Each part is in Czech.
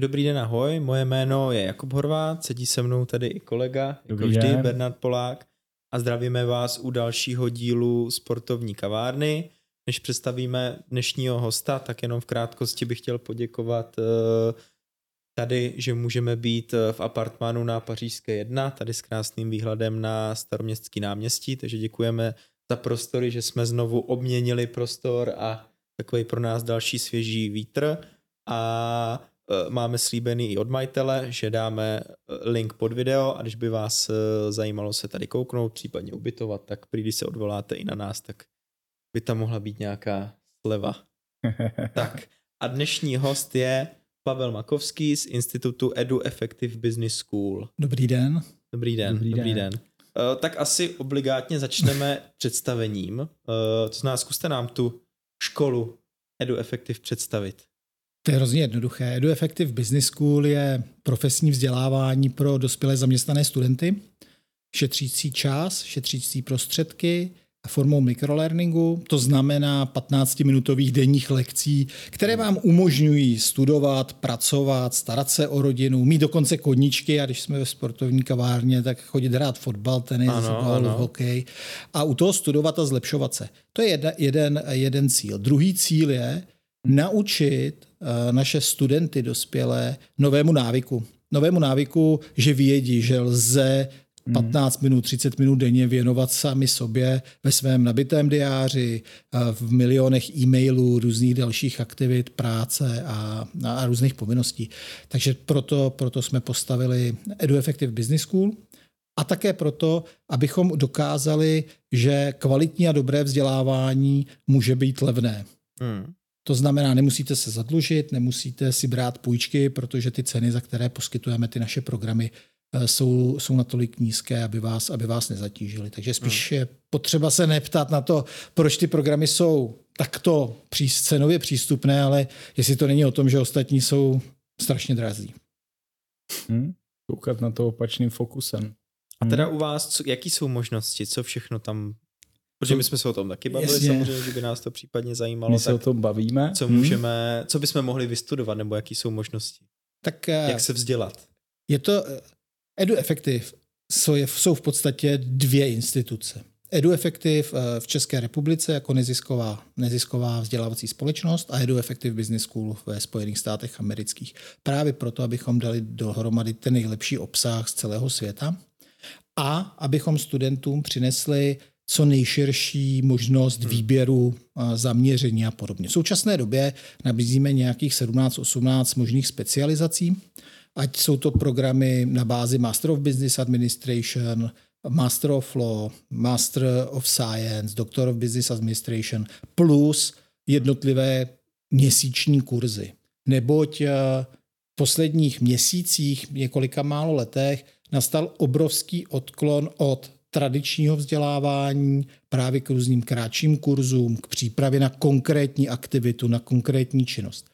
Dobrý den, ahoj, moje jméno je Jakub Horvát, sedí se mnou tady i kolega, jako Dobrý vždy, den. Bernard Polák a zdravíme vás u dalšího dílu sportovní kavárny. Než představíme dnešního hosta, tak jenom v krátkosti bych chtěl poděkovat eh, tady, že můžeme být eh, v apartmánu na Pařížské 1, tady s krásným výhledem na staroměstský náměstí, takže děkujeme za prostory, že jsme znovu obměnili prostor a takový pro nás další svěží vítr a máme slíbený i od majitele, že dáme e, link pod video a když by vás e, zajímalo se tady kouknout, případně ubytovat, tak prý, když se odvoláte i na nás, tak by tam mohla být nějaká sleva. tak a dnešní host je Pavel Makovský z Institutu Edu Effective Business School. Dobrý den. Dobrý den, dobrý, Dobrý den. den. Uh, tak asi obligátně začneme představením. Uh, to znamená, zkuste nám tu školu Edu Effective představit. To je hrozně jednoduché. Edu Effective Business School je profesní vzdělávání pro dospělé zaměstnané studenty, šetřící čas, šetřící prostředky a formou microlearningu, to znamená 15-minutových denních lekcí, které vám umožňují studovat, pracovat, starat se o rodinu, mít dokonce koníčky a když jsme ve sportovní kavárně, tak chodit hrát fotbal, tenis, Ano, golf, ano. hokej a u toho studovat a zlepšovat se. To je jeden, jeden, jeden cíl. Druhý cíl je naučit eh, naše studenty dospělé novému návyku. Novému návyku, že vědí, že lze 15 minut, 30 minut denně věnovat sami sobě ve svém nabitém diáři, eh, v milionech e-mailů, různých dalších aktivit, práce a, a různých povinností. Takže proto, proto jsme postavili Edu Effective Business School, a také proto, abychom dokázali, že kvalitní a dobré vzdělávání může být levné. Hmm. To znamená, nemusíte se zadlužit, nemusíte si brát půjčky, protože ty ceny, za které poskytujeme ty naše programy, eh, jsou, jsou natolik nízké, aby vás, aby vás nezatížily. Takže spíš je potřeba se neptat na to, proč ty programy jsou takto pří, cenově přístupné, ale jestli to není o tom, že ostatní jsou strašně drazí. Hm? Koukat na to opačným fokusem. A teda u vás, co, jaký jsou možnosti, co všechno tam, protože my jsme se o tom taky bavili, Jasně. samozřejmě, že by nás to případně zajímalo, My se o tak tom bavíme. co Hm? můžeme, co bychom mohli vystudovat, nebo jaký jsou možnosti, Tak jak se vzdělat. Je to eh, Edu Effective jsou, je- jsou v podstatě dvě instituce. Edu Effective eh, v České republice jako nezisková, nezisková vzdělávací společnost a Edu Effective Business School ve Spojených státech amerických. Právě proto, abychom dali dohromady ten nejlepší obsah z celého světa a abychom studentům přinesli co nejširší možnost výběru, a zaměření a podobně. V současné době nabízíme nějakých 17-18 možných specializací, ať jsou to programy na bázi Master of Business Administration, Master of Law, Master of Science, Doctor of Business Administration, plus jednotlivé měsíční kurzy. Neboť eh, v posledních měsících, několika málo letech, nastal obrovský odklon od tradičního vzdělávání právě k různým kratším kurzům, k přípravě na konkrétní aktivitu, na konkrétní činnost.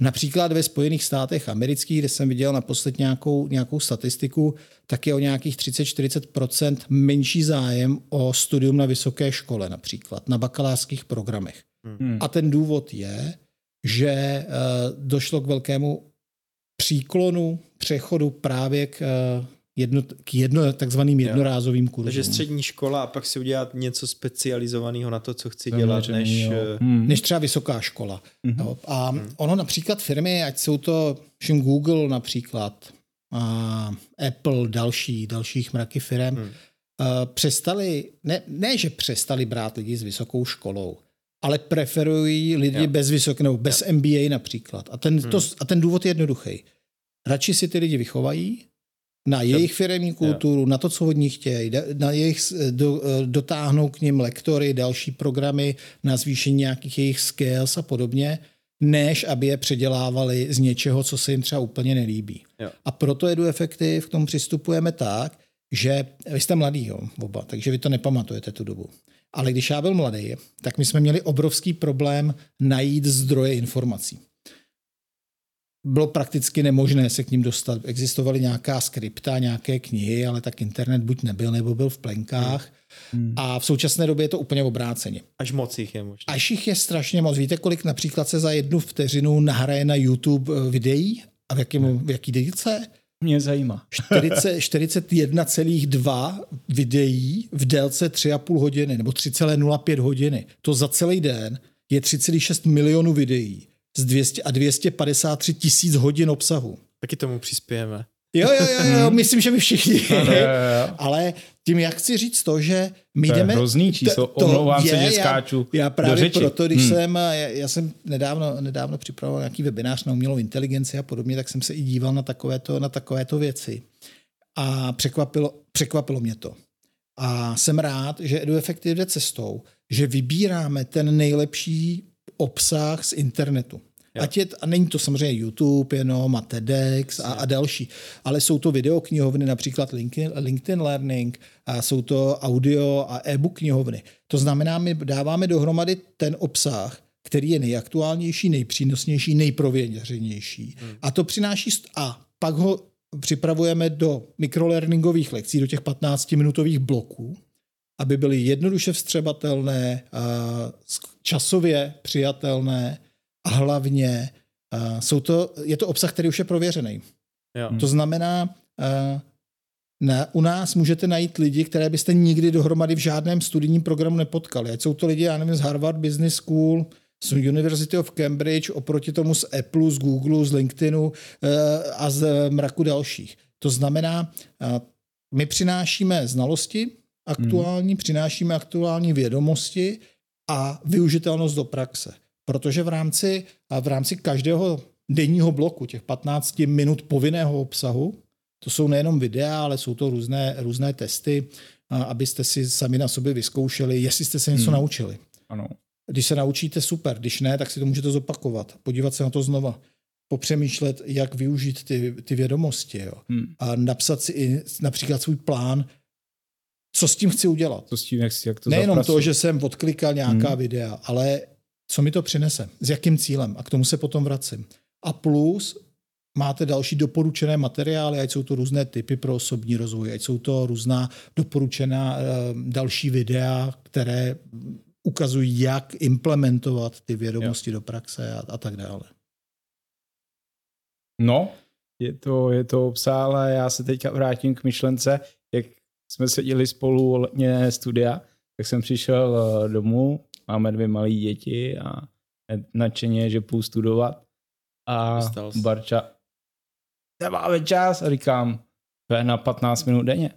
Například ve Spojených státech amerických, kde jsem viděl naposled nějakou, nějakou statistiku, tak je o nějakých 30-40% menší zájem o studium na vysoké škole, například na bakalářských programech. Hm. A ten důvod je, že eh, došlo k velkému příklonu, přechodu právě k, eh, jedno, k jedno, takzvaným jednorázovým kurzům. Takže střední škola a pak si udělat něco specializovaného na to, co chci Zaměřený, dělat, než... jo. eh, Hm. než třeba vysoká škola. Mhm. Jo. A ono například firmy, ať jsou to všem Google například, a Apple, další, dalších mraky firm, Hmm. hmm. přestali, ne, ne, že přestali brát lidi s vysokou školou, ale preferují lidi Jo. bez vysoké, nebo bez MBA například. A ten, to, Hmm. a ten důvod je jednoduchý. Radši si ty lidi vychovají na jejich firemní kulturu, na to, co od nich chtějí, na jejich, s- do, eh, dotáhnou k nim lektory, další programy na zvýšení nějakých jejich skills a podobně, než aby je předělávali z něčeho, co se jim třeba úplně nelíbí. Jo. A proto Edu Effective k tomu přistupujeme tak, že vy jste mladý, jo, oba, takže vy to nepamatujete tu dobu. Ale když já byl mladý, tak my jsme měli obrovský problém najít zdroje informací. Bylo prakticky nemožné se k ním dostat. Existovaly nějaká skripta, nějaké knihy, ale tak internet buď nebyl, nebo byl v plenkách. Hmm. A v současné době je to úplně obráceně. Až moc jich je možná. Až jich je strašně moc. Víte, kolik například se za jednu vteřinu nahraje na YouTube eh, videí A v, jakém, v jaký dílce? Mě zajímá. 40, 41,2 videí v délce 3,5 hodiny nebo 3,05 hodiny. To za celý den je 3,6 milionů videí z 200 a 253 tisíc hodin obsahu. Taky tomu přispějeme. Jo, jo, jo, jo, myslím, že my všichni. Ano, jo, jo. Ale tím, jak chci říct to, že my To je jdeme... hrozný číslo, to omlouvám se, je, že já- skáču Já do právě řeči. proto, když Hmm. jsem, já, já jsem nedávno, nedávno připravoval nějaký webinář na umělou inteligenci a podobně, tak jsem se i díval na takovéto, na takovéto věci. A překvapilo, překvapilo mě to. A jsem rád, že EduEffective jde cestou, že vybíráme ten nejlepší obsah z internetu. Jo. Ať je, a není to samozřejmě YouTube jenom a TEDx a, a další, ale jsou to videoknihovny, například LinkedIn, LinkedIn Learning, a jsou to audio a e-book knihovny. To znamená, my dáváme dohromady ten obsah, který je nejaktuálnější, nejpřínosnější, nejprověřenější. Hmm. A to přináší, st- a pak ho připravujeme do mikrolearningových lekcí, do těch 15-minutových bloků, aby byly jednoduše vstřebatelné, a časově přijatelné a hlavně a jsou to, je to obsah, který už je prověřený. Jo. To znamená, a, na, u nás můžete najít lidi, které byste nikdy dohromady v žádném studijním programu nepotkali. Ať jsou to lidi, já nevím, z Harvard Business School, z University of Cambridge, oproti tomu z Apple, z Google, z LinkedInu eh, a z mraku dalších. To znamená, my přinášíme znalosti aktuální, přinášíme aktuální vědomosti a využitelnost do praxe. Protože v rámci, v rámci každého denního bloku, těch 15 minut povinného obsahu, to jsou nejenom videa, ale jsou to různé, různé testy, abyste si sami na sobě vyzkoušeli, jestli jste se něco Hmm. naučili. Ano. Když se naučíte, super, když ne, tak si to můžete zopakovat, podívat se na to znova, popřemýšlet, jak využít ty, ty vědomosti jo. Hmm. a napsat si i například svůj plán, co s tím chci udělat. To s tím, jak, jak to Nejenom zapracuju. to, že jsem odklikal nějaká Hmm. videa, ale co mi to přinese, s jakým cílem a k tomu se potom vracím. A plus máte další doporučené materiály, ať jsou to různé typy pro osobní rozvoj, ať jsou to různá doporučená eh, další videa, které ukazují, jak implementovat ty vědomosti jo. do praxe a, a tak dále. No, je to, je to obsáhlé. Já se teďka vrátím k myšlence, jak jsme seděli spolu letně studia, tak jsem přišel eh, domů, máme dvě malé děti a nadšeně, že půjdu studovat. A. Barča, nemáme čas a říkám, to je na 15 minut denně.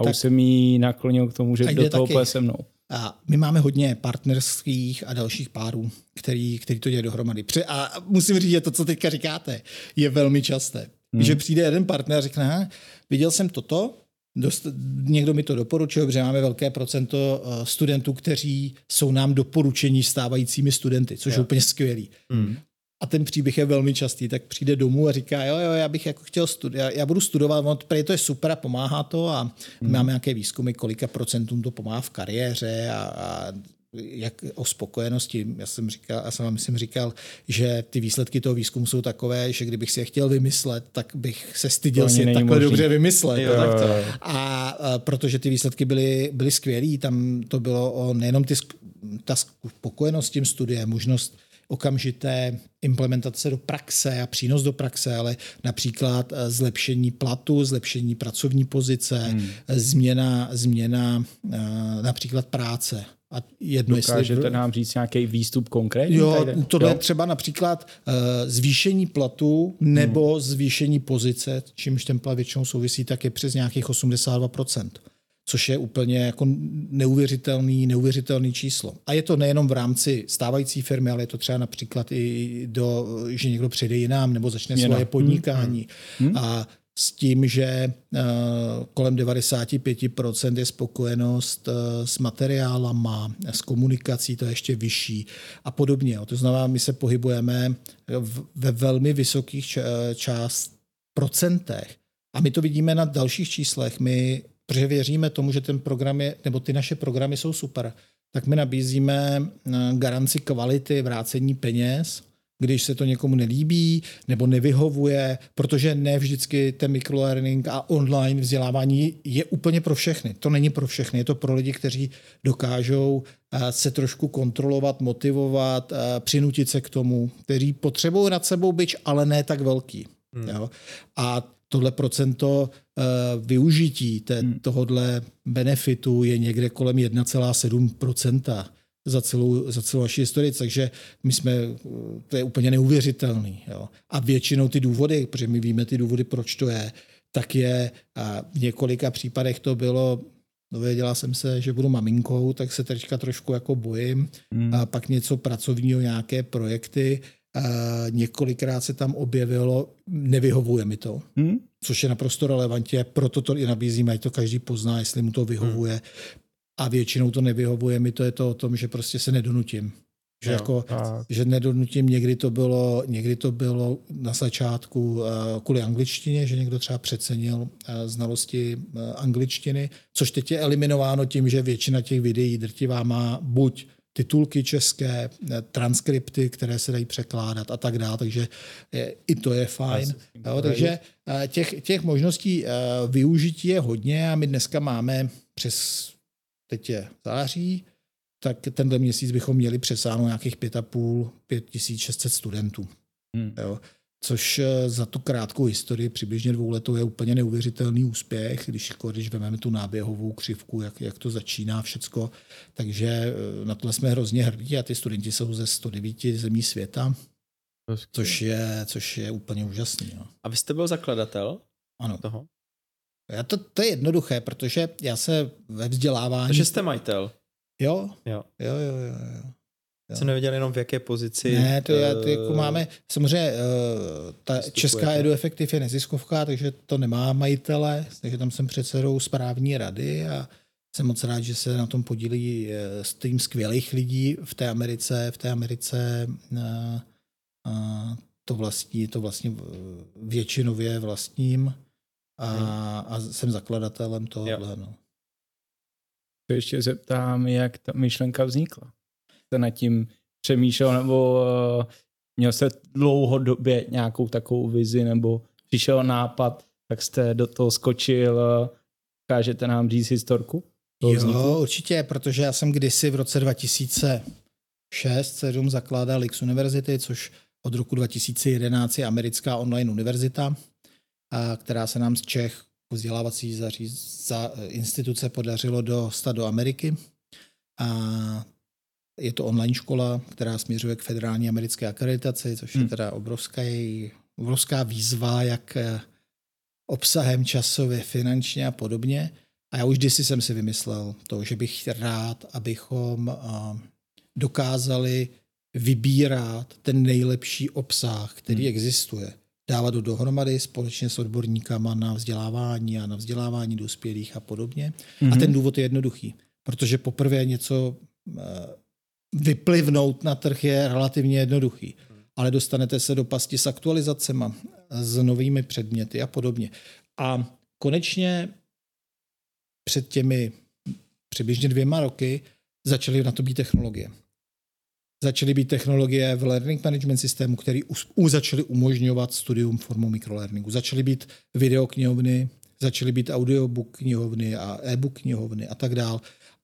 A Tak- už jsem jí naklonil k tomu, že do toho půjde se mnou. A my máme hodně partnerských a dalších párů, který, který to dělají dohromady. Pře- A musím říct, že to, co teďka říkáte, je velmi časté. Hmm. Že přijde jeden partner a řekne, "Aha, viděl jsem toto, dost, někdo mi to doporučil, protože máme velké procento eh, studentů, kteří jsou nám doporučení stávajícími studenty, což Jo. je úplně skvělý. Hmm. A ten příběh je velmi častý, tak přijde domů a říká, jo, jo, já bych jako chtěl studovat, já, já budu studovat, on, prej to je super a pomáhá to a hmm. máme nějaké výzkumy, kolika procentům to pomáhá v kariéře a, a jak o spokojenosti. Já jsem říkal, já jsem vám myslím říkal, že ty výsledky toho výzkumu jsou takové, že kdybych si je chtěl vymyslet, tak bych se styděl si je takhle možný. dobře vymyslet. Jo, tak to. A, a protože ty výsledky byly, byly skvělý, tam to bylo o nejenom ty, ta spokojenost s tím studiem, možnost okamžité implementace do praxe a přínos do praxe, ale například eh, zlepšení platu, zlepšení pracovní pozice, hmm. změna, změna eh, například práce. A jedno, Dokážete jestli... nám říct nějaký výstup konkrétní? Jo, tady? tohle je Jo? třeba například uh, zvýšení platu nebo hmm. zvýšení pozice, čímž ten plat většinou souvisí, tak je přes nějakých 82%, což je úplně jako neuvěřitelný, neuvěřitelný číslo. A je to nejenom v rámci stávající firmy, ale je to třeba například i do, že někdo přijde jinam nebo začne Jinam. svoje podnikání. Hmm. A s tím, že uh, kolem 95% je spokojenost uh, s materiálama, s komunikací, to je ještě vyšší a podobně. To znamená, my se pohybujeme ve velmi vysokých ča, část procentech. A my to vidíme na dalších číslech. My, protože věříme tomu, že ten program je, nebo ty naše programy jsou super, tak my nabízíme eh, garanci kvality vrácení peněz, když se to někomu nelíbí nebo nevyhovuje, protože ne vždycky ten microlearning a online vzdělávání je úplně pro všechny. To není pro všechny, je to pro lidi, kteří dokážou eh, se trošku kontrolovat, motivovat, eh, přinutit se k tomu, kteří potřebují nad sebou byč, ale ne tak velký. Hmm. Jo? A tohle procento uh, využití té, hmm. tohohle benefitu je někde kolem 1,7% za celou, za celou naši historii, takže my jsme, to je úplně neuvěřitelný. Jo. A většinou ty důvody, protože my víme ty důvody, proč to je, tak je a v několika případech to bylo, dověděla jsem se, že budu maminkou, tak se teďka trošku jako bojím. Hmm. A pak něco pracovního, nějaké projekty, a několikrát se tam objevilo, nevyhovuje mi to, hmm. což je naprosto relevantně, proto to i nabízíme, ať to každý pozná, jestli mu to vyhovuje. Hmm. A většinou to nevyhovuje mi, to je to o tom, že prostě se nedonutím. Že, jo, jako, že nedonutím, někdy to, bylo, někdy to bylo na začátku uh, kvůli angličtině, že někdo třeba přecenil uh, znalosti uh, angličtiny, což teď je eliminováno tím, že většina těch videí drtivá má buď titulky české, transkripty, které se dají překládat a tak dále, takže i to je fajn. Jo, takže těch, těch možností využití je hodně a my dneska máme přes, teď je září, tak tenhle měsíc bychom měli přesáhnout nějakých 5,5, 5600 studentů. Hmm. Jo. Což eh, za tu krátkou historii, přibližně dvou letou, je úplně neuvěřitelný úspěch, když, jako, když vezmeme tu náběhovou křivku, jak, jak to začíná všecko. Takže eh, na tohle jsme hrozně hrdí a ty studenti jsou ze 109 zemí světa, což je, což je úplně úžasný. No. A vy jste byl zakladatel ano. toho? Já to, to je jednoduché, protože já se ve vzdělávání... Takže jste majitel. Jo? Jo. Jo, jo, jo. jo. Jo. Jsem nevěděl jenom v jaké pozici. Ne, to, je, to jako máme, samozřejmě uh, ta česká Edu Effective je neziskovka, takže to nemá majitele, takže tam jsem předsedou správní rady a jsem moc rád, že se na tom podílí s eh, tým skvělých lidí v té Americe, v té Americe uh, to vlastní, to vlastně většinově vlastním a, a jsem zakladatelem tohohle. No to ještě zeptám, jak ta myšlenka vznikla. Jste nad tím přemýšlel, nebo uh, měl jste dlouhodobě nějakou takovou vizi, nebo přišel nápad, tak jste do toho skočil, uh, kážete nám říct historku? Jo, vzniklo? určitě, protože já jsem kdysi v roce 2006-2007 zakládal X University, což od roku 2011 je americká online univerzita, která se nám z Čech vzdělávací zaříz, za instituce podařilo dostat do Ameriky. A je to online škola, která směřuje k federální americké akreditaci, což je hmm. teda obrovská, obrovská výzva, jak eh, obsahem časově, finančně a podobně. A já už kdysi jsem si vymyslel to, že bych rád, abychom eh, dokázali vybírat ten nejlepší obsah, který hmm. existuje dávat do dohromady společně s odborníkama na vzdělávání a na vzdělávání dospělých a podobně. Mm-hmm. A mhm. ten důvod je jednoduchý, protože poprvé něco eh, vyplivnout na trh je relativně jednoduchý, ale dostanete se do pasti s aktualizacemi, s novými předměty a podobně. A konečně před těmi přibližně dvěma roky začaly na to být technologie začaly být technologie v learning management systému, které už začaly umožňovat studium formou mikrolearningu. Začaly být videoknihovny, začaly být audiobook knihovny a e-book knihovny a tak dál.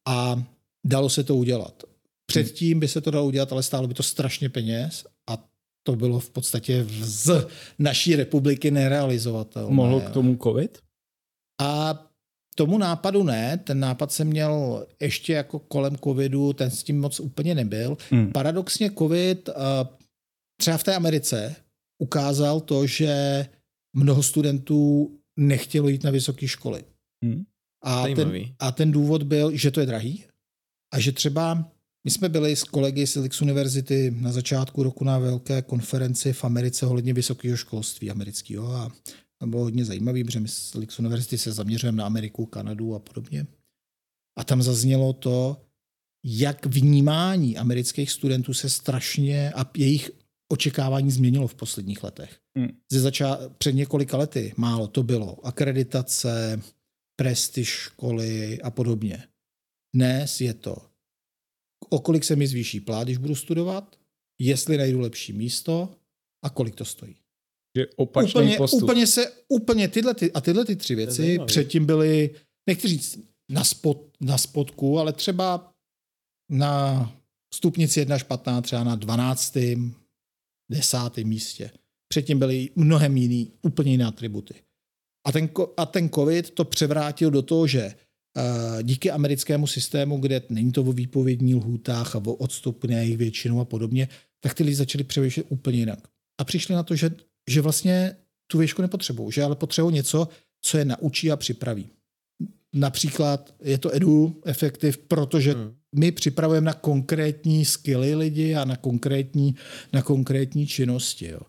A dalo se to udělat. Předtím by se to dalo udělat, ale stálo by to strašně peněz a to bylo v podstatě z naší republiky nerealizovatelné. Mohlo k tomu covid? A tomu nápadu ne, ten nápad jsem měl ještě jako kolem covidu, ten s tím moc úplně nebyl. Hmm. Paradoxně covid eh, třeba v té Americe ukázal to, že mnoho studentů nechtělo jít na vysoké školy. Hmm. A, ten, a ten důvod byl, že to je drahý a že třeba my jsme byli s kolegy z Lix University na začátku roku na velké konferenci v Americe ohledně vysokého školství amerického a to bylo hodně zajímavý, protože my z Lix University se zaměřujeme na Ameriku, Kanadu a podobně. A tam zaznělo to, jak vnímání amerických studentů se strašně a jejich očekávání změnilo v posledních letech. Hmm. Ze začá- před několika lety málo to bylo akreditace, prestiž školy a podobně. Dnes je to, o kolik se mi zvýší plát, když budu studovat, jestli najdu lepší místo a kolik to stojí. Že opačný úplně, postup. úplně se, úplně tyhle ty, a tyhle ty tři věci předtím byly, nechci říct na, spod, na spodku, ale třeba na stupnici 1 až 15, třeba na 12. desátém místě. Předtím byly mnohem jiný, úplně jiné atributy. A ten, a ten COVID to převrátil do toho, že uh, díky americkému systému, kde není to o výpovědní lhůtách a o odstupných většinou a podobně, tak ty lidi začali přemýšlet úplně jinak. A přišli na to, že, že vlastně tu výšku nepotřebují, že ale potřebují něco, co je naučí a připraví. Například je to edu efektiv, protože hmm. my připravujeme na konkrétní skilly lidi a na konkrétní, na konkrétní činnosti. Jo.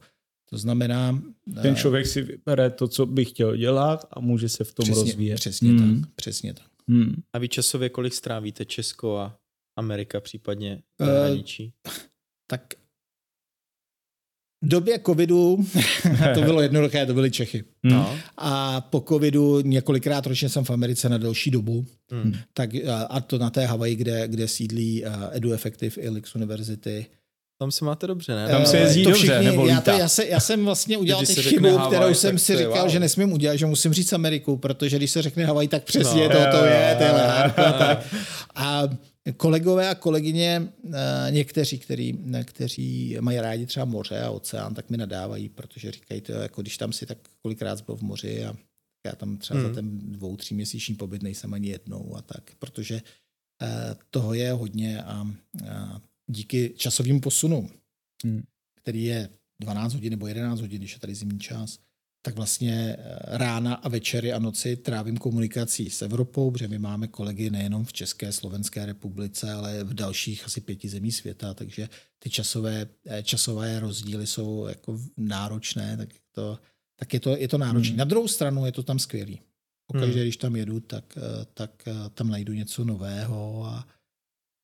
To znamená... Ten eh, člověk si vybere to, co by chtěl dělat a může se v tom přesně, rozvíjet. Přesně hmm. tak. Přesně tak. Hmm. A vy časově kolik strávíte Česko a Amerika, případně eh, zahraničí? Uh, tak v době covidu to bylo jednoduché, to byly Čechy. No. A po covidu několikrát ročně jsem v Americe na delší dobu. Hmm. Tak, a to na té Havaji, kde, kde sídlí Edu Effective Elix University. Tam se máte dobře, ne? Tam se jezdí to dobře, všichni, nebo já, to, já, se, já jsem vlastně udělal ty chybu, Hawaii, kterou jsem si říkal, wow. že nesmím udělat, že musím říct Ameriku, protože když se řekne Hawaii, tak přesně no, to, to je, to je a A kolegové a kolegyně, eh, někteří, který, kteří mají rádi třeba moře a oceán, tak mi nadávají, protože říkají to, jako když tam si tak kolikrát byl v moři a já tam třeba hmm. za ten dvou, tří měsíční pobyt nejsem ani jednou a tak, protože eh, toho je hodně a, a díky časovým posunům, hmm. který je 12 hodin nebo 11 hodin, když je tady zimní čas, tak vlastně eh, rána a večery a noci trávím komunikací s Evropou, protože my máme kolegy nejenom v České, Slovenské republice, ale v dalších asi pěti zemí světa, takže ty časové, eh, časové rozdíly jsou jako náročné, tak, to, tak je to, je to náročné. Hmm. Na druhou stranu je to tam skvělý. Pokaždé, hmm. když tam jedu, tak, eh, tak tam najdu něco nového a,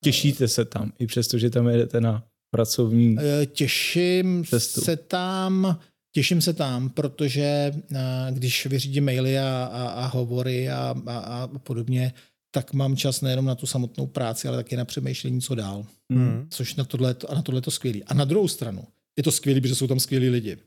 Těšíte se tam, i přesto, že tam jedete na pracovní Těším cestu. se tam, těším se tam, protože eh, když vyřídím maily a, a, a hovory a, a, a podobně, tak mám čas nejenom na tu samotnou práci, ale taky na přemýšlení, co dál. Hmm. Což na tohle, a na tohle to skvělý. A na druhou stranu je to skvělý, protože jsou tam skvělí lidi.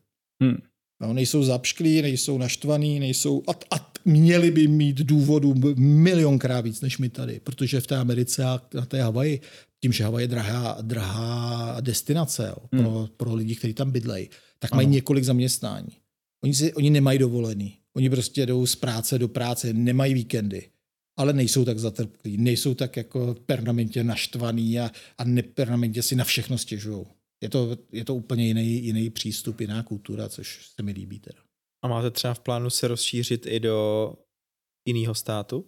Hmm. No, nejsou zapšklí, nejsou naštvaný, nejsou... A, a měli by mít důvodu milionkrát víc než my tady, protože v té Americe a na té Havaji, tím, že Havaj je drahá, drahá destinace jo, pro, hmm. pro lidi, kteří tam bydlejí, tak ano. mají několik zaměstnání. Oni, si, oni nemají dovolený. Oni prostě jdou z práce do práce, nemají víkendy ale nejsou tak zatrpklí, nejsou tak jako permanentně naštvaný a, a nepermanentně si na všechno stěžují je to, je to úplně jiný, jiný přístup, jiná kultura, což se mi líbí teda. A máte třeba v plánu se rozšířit i do jiného státu?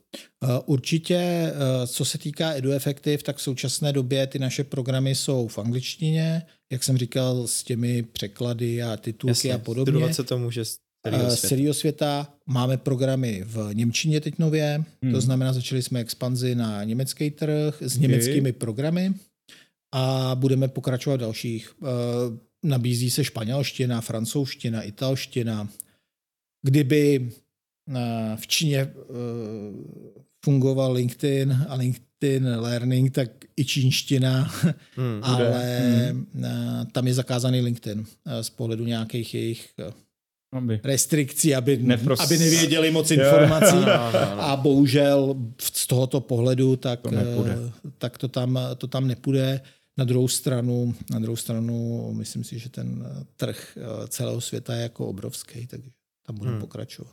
Uh, určitě, uh, co se týká EduEffective, tak v současné době ty naše programy jsou v angličtině, jak jsem říkal, s těmi překlady a titulky Jasně, a podobně. Studovat se to může z celého světa. celého světa. Máme programy v Němčině teď nově, hmm. to znamená, začali jsme expanzi na německý trh s německými programy a budeme pokračovat dalších. Eh, nabízí se španělština, francouzština, italština. Kdyby eh, v Číně eh, fungoval LinkedIn a LinkedIn Learning, tak i čínština, hmm, ale hmm. tam je zakázaný LinkedIn z pohledu nějakých jejich aby. restrikcí, aby, Nepros... aby nevěděli moc informací. no, no, no. A bohužel z tohoto pohledu tak to, tak to, tam, to tam nepůjde. Na druhou stranu, na druhou stranu myslím si, že ten trh eh, celého světa je jako obrovský, takže tam budeme hmm. pokračovat.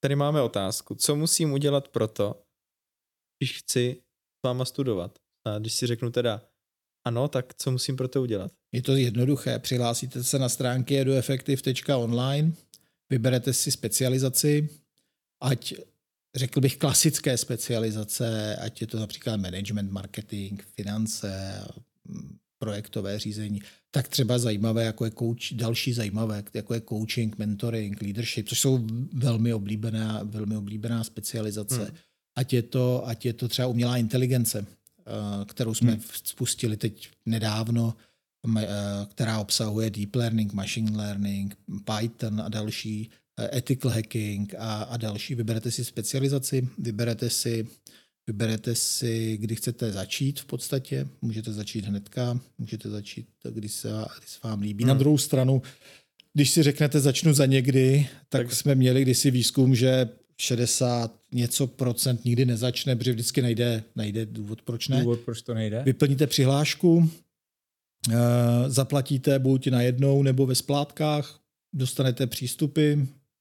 Tady máme otázku. Co musím udělat pro to, když chci s váma studovat? A když si řeknu teda ano, tak co musím pro to udělat? Je to jednoduché. Přihlásíte se na stránky edueffective.online, vyberete si specializaci, ať řekl bych, klasické specializace, ať je to například management, marketing, finance, projektové řízení, tak třeba zajímavé, jako je coach, další zajímavé, jako je coaching, mentoring, leadership, což jsou velmi oblíbená, velmi oblíbená specializace. Hmm. Ať, je to, ať je to třeba umělá inteligence, eh, kterou jsme hmm. spustili teď nedávno, eh, která obsahuje deep learning, machine learning, Python a další Eh, ethical hacking a, a další. Vyberete si specializaci, vyberete si, vyberete si, kdy chcete začít v podstatě. Můžete začít hnedka, můžete začít, když se, když se vám líbí. Hmm. Na druhou stranu, když si řeknete začnu za někdy, tak, tak jsme měli kdysi výzkum, že 60 něco procent nikdy nezačne, protože vždycky najde, najde důvod, proč ne. Důvod, proč to nejde. Vyplníte přihlášku, uh, zaplatíte buď na jednou nebo ve splátkách, dostanete přístupy,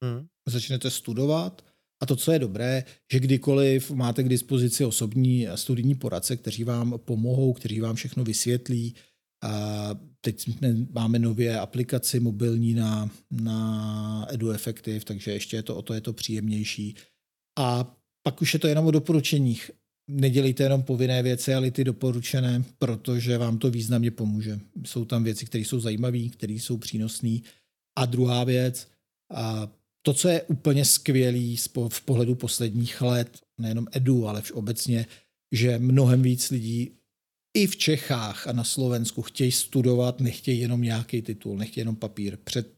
Hmm. začnete studovat a to, co je dobré, že kdykoliv máte k dispozici osobní studijní poradce, kteří vám pomohou, kteří vám všechno vysvětlí. A teď máme nově aplikaci mobilní na, na EduEffective, takže ještě je to, o to je to příjemnější. A pak už je to jenom o doporučeních. Nedělejte jenom povinné věci, ale ty doporučené, protože vám to významně pomůže. Jsou tam věci, které jsou zajímavé, které jsou přínosné. A druhá věc, a to, co je úplně skvělý v pohledu posledních let, nejenom edu, ale obecně, že mnohem víc lidí i v Čechách a na Slovensku chtějí studovat, nechtějí jenom nějaký titul, nechtějí jenom papír. Před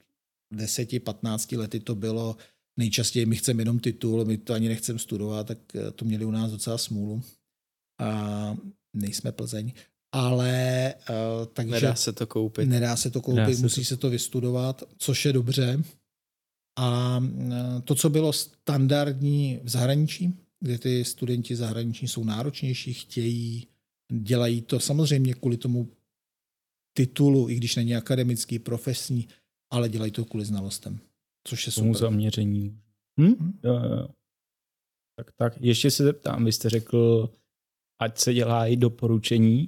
10-15 lety to bylo nejčastěji, my chceme jenom titul, my to ani nechceme studovat, tak eh, to měli u nás docela smůlu. A nejsme Plzeň. Ale uh, takže... Nedá se to koupit. Nedá se to koupit, Nedá se musí to- se to vystudovat, což je dobře. A e, to, co bylo standardní v zahraničí, kde ty studenti zahraniční jsou náročnější, chtějí, dělají to samozřejmě kvůli tomu titulu, i když není akademický, profesní, ale dělají to kvůli znalostem, což je tomu super. zaměření. Hm? Jo, jo, jo. Tak, tak. Ještě se zeptám, vy jste řekl, ať se dělá i doporučení.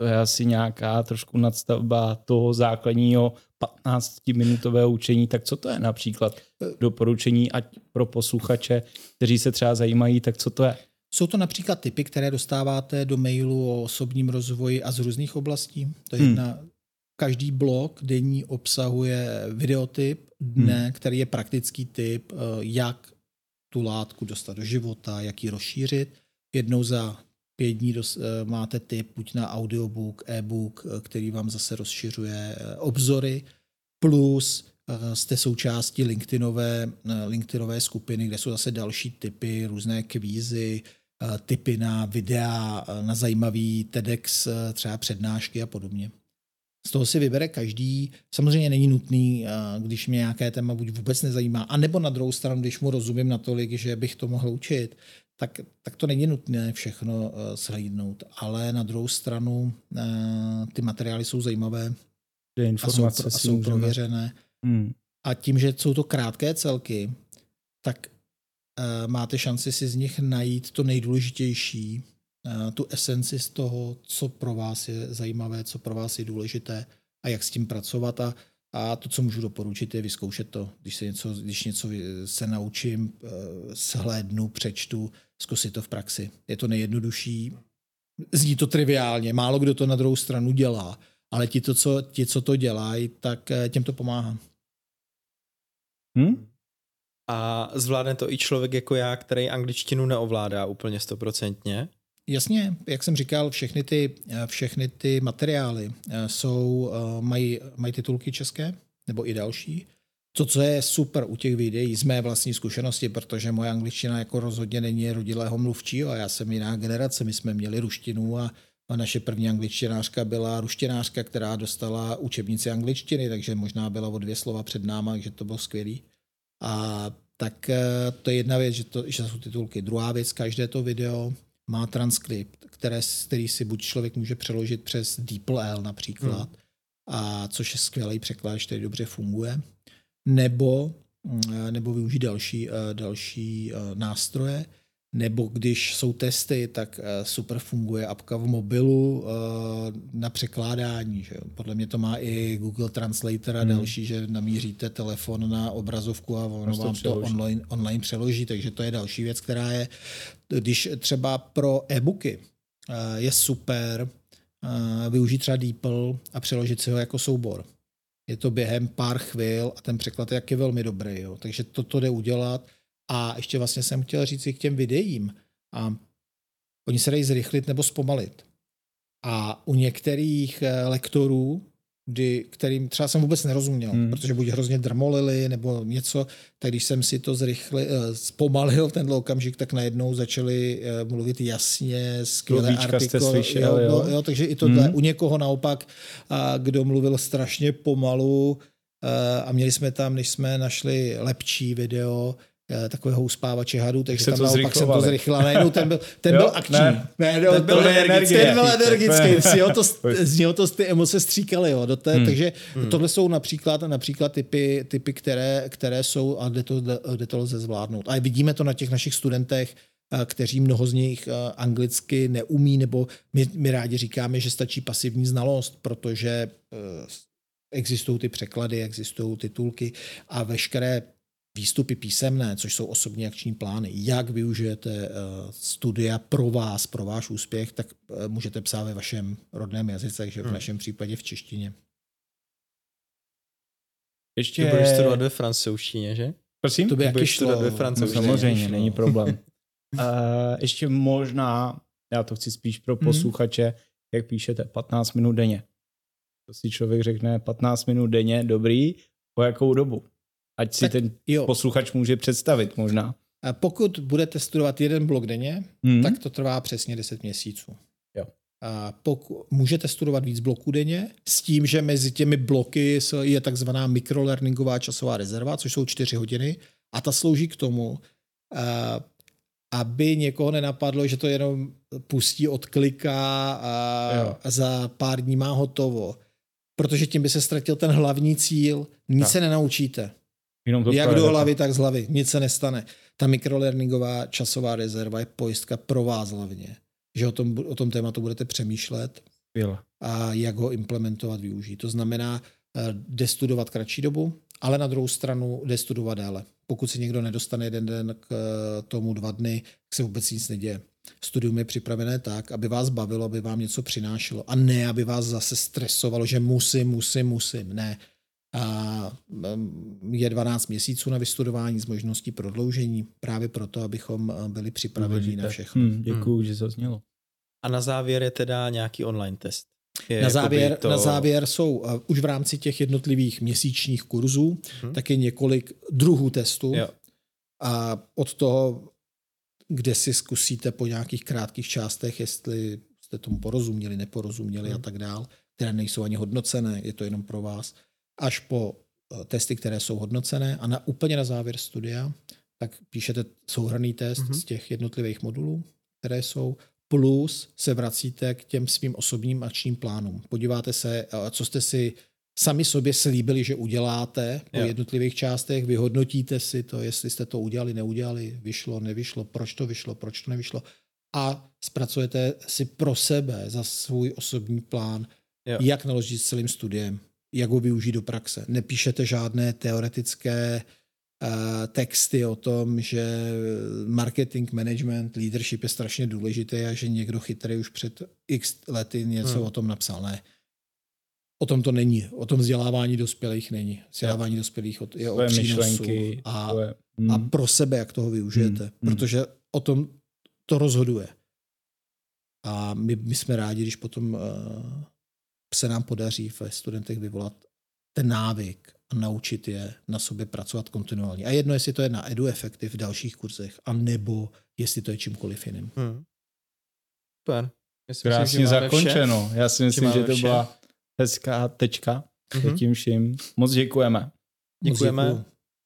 To je asi nějaká trošku nadstavba toho základního 15-minutového učení. Tak co to je například doporučení, ať pro posluchače, kteří se třeba zajímají, tak co to je? Jsou to například typy, které dostáváte do mailu o osobním rozvoji a z různých oblastí. To je Hmm. jedna, každý blok denní obsahuje videotyp dne, hmm. který je praktický typ, eh, jak tu látku dostat do života, jak ji rozšířit. Jednou za pět dní dos, eh, máte tip buď na audiobook, e-book, eh, který vám zase rozšiřuje eh, obzory, plus jste součástí LinkedInové, LinkedInové skupiny, kde jsou zase další typy, různé kvízy, typy na videa, na zajímavý TEDx, třeba přednášky a podobně. Z toho si vybere každý. Samozřejmě není nutný, když mě nějaké téma buď vůbec nezajímá, anebo na druhou stranu, když mu rozumím natolik, že bych to mohl učit, tak, tak to není nutné všechno eh, shlídnout. Ale na druhou stranu eh, ty materiály jsou zajímavé a jsou, informace pro, a jsou prověřené. Hmm. A tím, že jsou to krátké celky, tak uh, máte šanci si z nich najít to nejdůležitější, tu esenci z toho, co pro vás je zajímavé, co pro vás je důležité a jak s tím pracovat. A, a to, co můžu doporučit, je vyzkoušet to. Když se něco, když něco vy- se naučím, shlédnu, přečtu, zkusit to v praxi. Je to nejjednodušší. Zní to triviálně, málo kdo to na druhou stranu dělá, ale ti, to, co, ti co to dělají, tak eh, těm to pomáhá. Hm? A zvládne to i člověk jako já, který angličtinu neovládá úplně stoprocentně. Jasně, jak jsem říkal, všechny ty, eh, všechny ty materiály eh, jsou, eh, mají, mají titulky české, nebo i další. To, co je super u těch videí z mé vlastní zkušenosti, protože moje angličtina jako rozhodně není rodilého mluvčího a já jsem jiná generace, my jsme měli ruštinu a, a naše první angličtinářka byla ruštinářka, která dostala učebnici angličtiny, takže možná byla o dvě slova před náma, takže to bylo skvělý. A tak to je jedna věc, že, to, že jsou titulky. Druhá věc, každé to video má transkript, které, který si buď člověk může přeložit přes DeepL například, hmm. a což je skvělý překladač, který dobře funguje, nebo, mm, nebo využít další, eh, další eh, nástroje, nebo když jsou testy, tak eh, super funguje apka v mobilu eh, na překládání. Že? Podle mě to má i Google Translator a Hmm. další, že namíříte telefon na obrazovku a ono Prostě vám to online, online přeloží, takže to je další věc, která je, když třeba pro e-booky eh, je super využít třeba DeepL a přeložit si ho jako soubor. Je to během pár chvil a ten překlad je jaký velmi dobrý. Jo. Takže toto jde udělat. A ještě vlastně jsem chtěl říct i k těm videím. A oni se dají zrychlit nebo zpomalit. A u některých eh, lektorů, kdy, kterým třeba jsem vůbec nerozuměl, Hmm. protože buď hrozně drmolili nebo něco, tak když jsem si to zrychli, eh, zpomalil ten okamžik, tak najednou začali eh, mluvit jasně, jste artikul, slyšel, jo, jo? jo, takže i tohle. Hmm. U někoho naopak, a kdo mluvil strašně pomalu, a měli jsme tam, než jsme našli lepší video, takového uspávače hadů, takže tam naopak jsem to zrychlil. Najednou ten byl, ten Jo, byl akční. ne. Ne, no, Ten byl energický. Ten byl energický. Z něho to, z něho to ty emoce stříkaly. Jo, do té, Hmm. Takže tohle jsou například, například typy, typy které, které jsou a kde to, kde to lze zvládnout. A vidíme to na těch našich studentech, eh, kteří mnoho z nich eh, anglicky neumí, nebo my, my rádi říkáme, že stačí pasivní znalost, protože eh, existují ty překlady, existují titulky a veškeré výstupy písemné, což jsou osobní akční plány, jak využijete eh, studia pro vás, pro váš úspěch, tak eh, můžete psát ve vašem rodném jazyce, takže v Hmm. našem případě v češtině. Ještě... Ty budeš studovat ve francouzštině, že? Prosím? To by jaký šlo. studovat ve No, francouzštině. samozřejmě, šlo. není problém. uh, ještě možná, já to chci spíš pro Mhm. posluchače, jak píšete, 15 minut denně. To si člověk řekne 15 minut denně, dobrý, po jakou dobu? Ať si Tak ten Jo, posluchač může představit možná. a pokud budete studovat jeden blok denně, Hmm? tak to trvá přesně 10 měsíců. Jo. A pokud můžete studovat víc bloků denně, s tím, že mezi těmi bloky je takzvaná mikrolearningová časová rezerva, což jsou 4 hodiny, a ta slouží k tomu, a, aby někoho nenapadlo, že to jenom pustí, odkliká a, Jo. za pár dní má hotovo. Protože tím by se ztratil ten hlavní cíl. Nic Tak. se nenaučíte. Jenom to Jak do hlavy, tak z hlavy. Nic se nestane. Ta mikrolearningová časová rezerva je pojistka pro vás hlavně. Že o tom, o tom tématu budete přemýšlet Skvěle. a jak ho implementovat, využít. To znamená, eh, jde studovat kratší dobu, ale na druhou stranu jde studovat déle. Pokud si někdo nedostane jeden den k eh, tomu dva dny, tak se vůbec nic neděje. Studium je připravené tak, aby vás bavilo, aby vám něco přinášelo a ne, aby vás zase stresovalo, že musím, musím, musím. Ne. A je 12 měsíců na vystudování s možností prodloužení právě proto, abychom eh, byli připraveni Důležité. na všechno. Hmm, děkuju, že zaznělo. A na závěr je teda nějaký online test. Je Na závěr, to... na závěr jsou uh, už v rámci těch jednotlivých měsíčních kurzů Mhm. taky několik druhů testů Jo. a od toho, kde si zkusíte po nějakých krátkých částech, jestli jste tomu porozuměli, neporozuměli Mhm. a tak dál, které nejsou ani hodnocené, je to jenom pro vás, až po uh, testy, které jsou hodnocené a na, úplně na závěr studia, tak píšete souhrný test Mhm. z těch jednotlivých modulů, které jsou, plus se vracíte k těm svým osobním akčním plánům. Podíváte se, eh, co jste si sami sobě slíbili, že uděláte po Jo. jednotlivých částech, vyhodnotíte si to, jestli jste to udělali, neudělali, vyšlo, nevyšlo, proč to vyšlo, proč to nevyšlo a zpracujete si pro sebe za svůj osobní plán, Jo. jak naložit s celým studiem, jak ho využít do praxe. Nepíšete žádné teoretické eh, texty o tom, že marketing, management, leadership je strašně důležité a že někdo chytrý už před x lety něco Hmm. o tom napsal. Ne. O tom to není. O tom vzdělávání dospělých není. Vzdělávání dospělých je o přínosu myšlenky. a, a hmm. pro sebe, jak toho využijete. Hmm, hmm. Protože o tom to rozhoduje. A my, my jsme rádi, když potom uh, se nám podaří ve studentech vyvolat ten návyk a naučit je na sobě pracovat kontinuálně. A jedno, jestli to je na EduEffective v dalších kurzech, a nebo jestli to je čímkoliv jiným. Hmm. Super. Já si myslím, Krásně že zakončeno. Já si myslím, že to vše. byla hezká tečka Vše. Mhm. tím vším. Moc děkujeme. Moc Děkujeme. děkuju.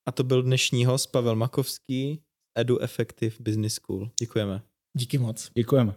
A to byl dnešní host Pavel Makovský, Edu Effective Business School. Děkujeme. Díky moc. Děkujeme.